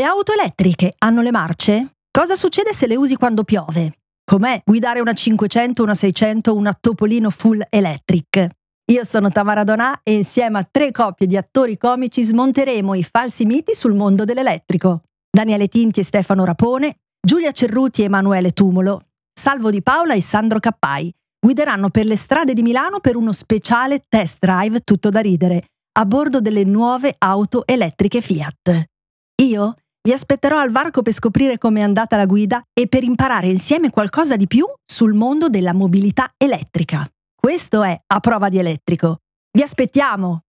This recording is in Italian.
Le auto elettriche hanno le marce? Cosa succede se le usi quando piove? Com'è guidare una 500, una 600, una Topolino full electric? Io sono Tamara Donà e insieme a tre coppie di attori comici smonteremo i falsi miti sul mondo dell'elettrico. Daniele Tinti e Stefano Rapone, Giulia Cerruti e Emanuele Tumolo, Salvo Di Paola e Sandro Cappai guideranno per le strade di Milano per uno speciale test drive tutto da ridere a bordo delle nuove auto elettriche Fiat. Io vi aspetterò al varco per scoprire com'è andata la guida e per imparare insieme qualcosa di più sul mondo della mobilità elettrica. Questo è A Prova di Elettrico. Vi aspettiamo!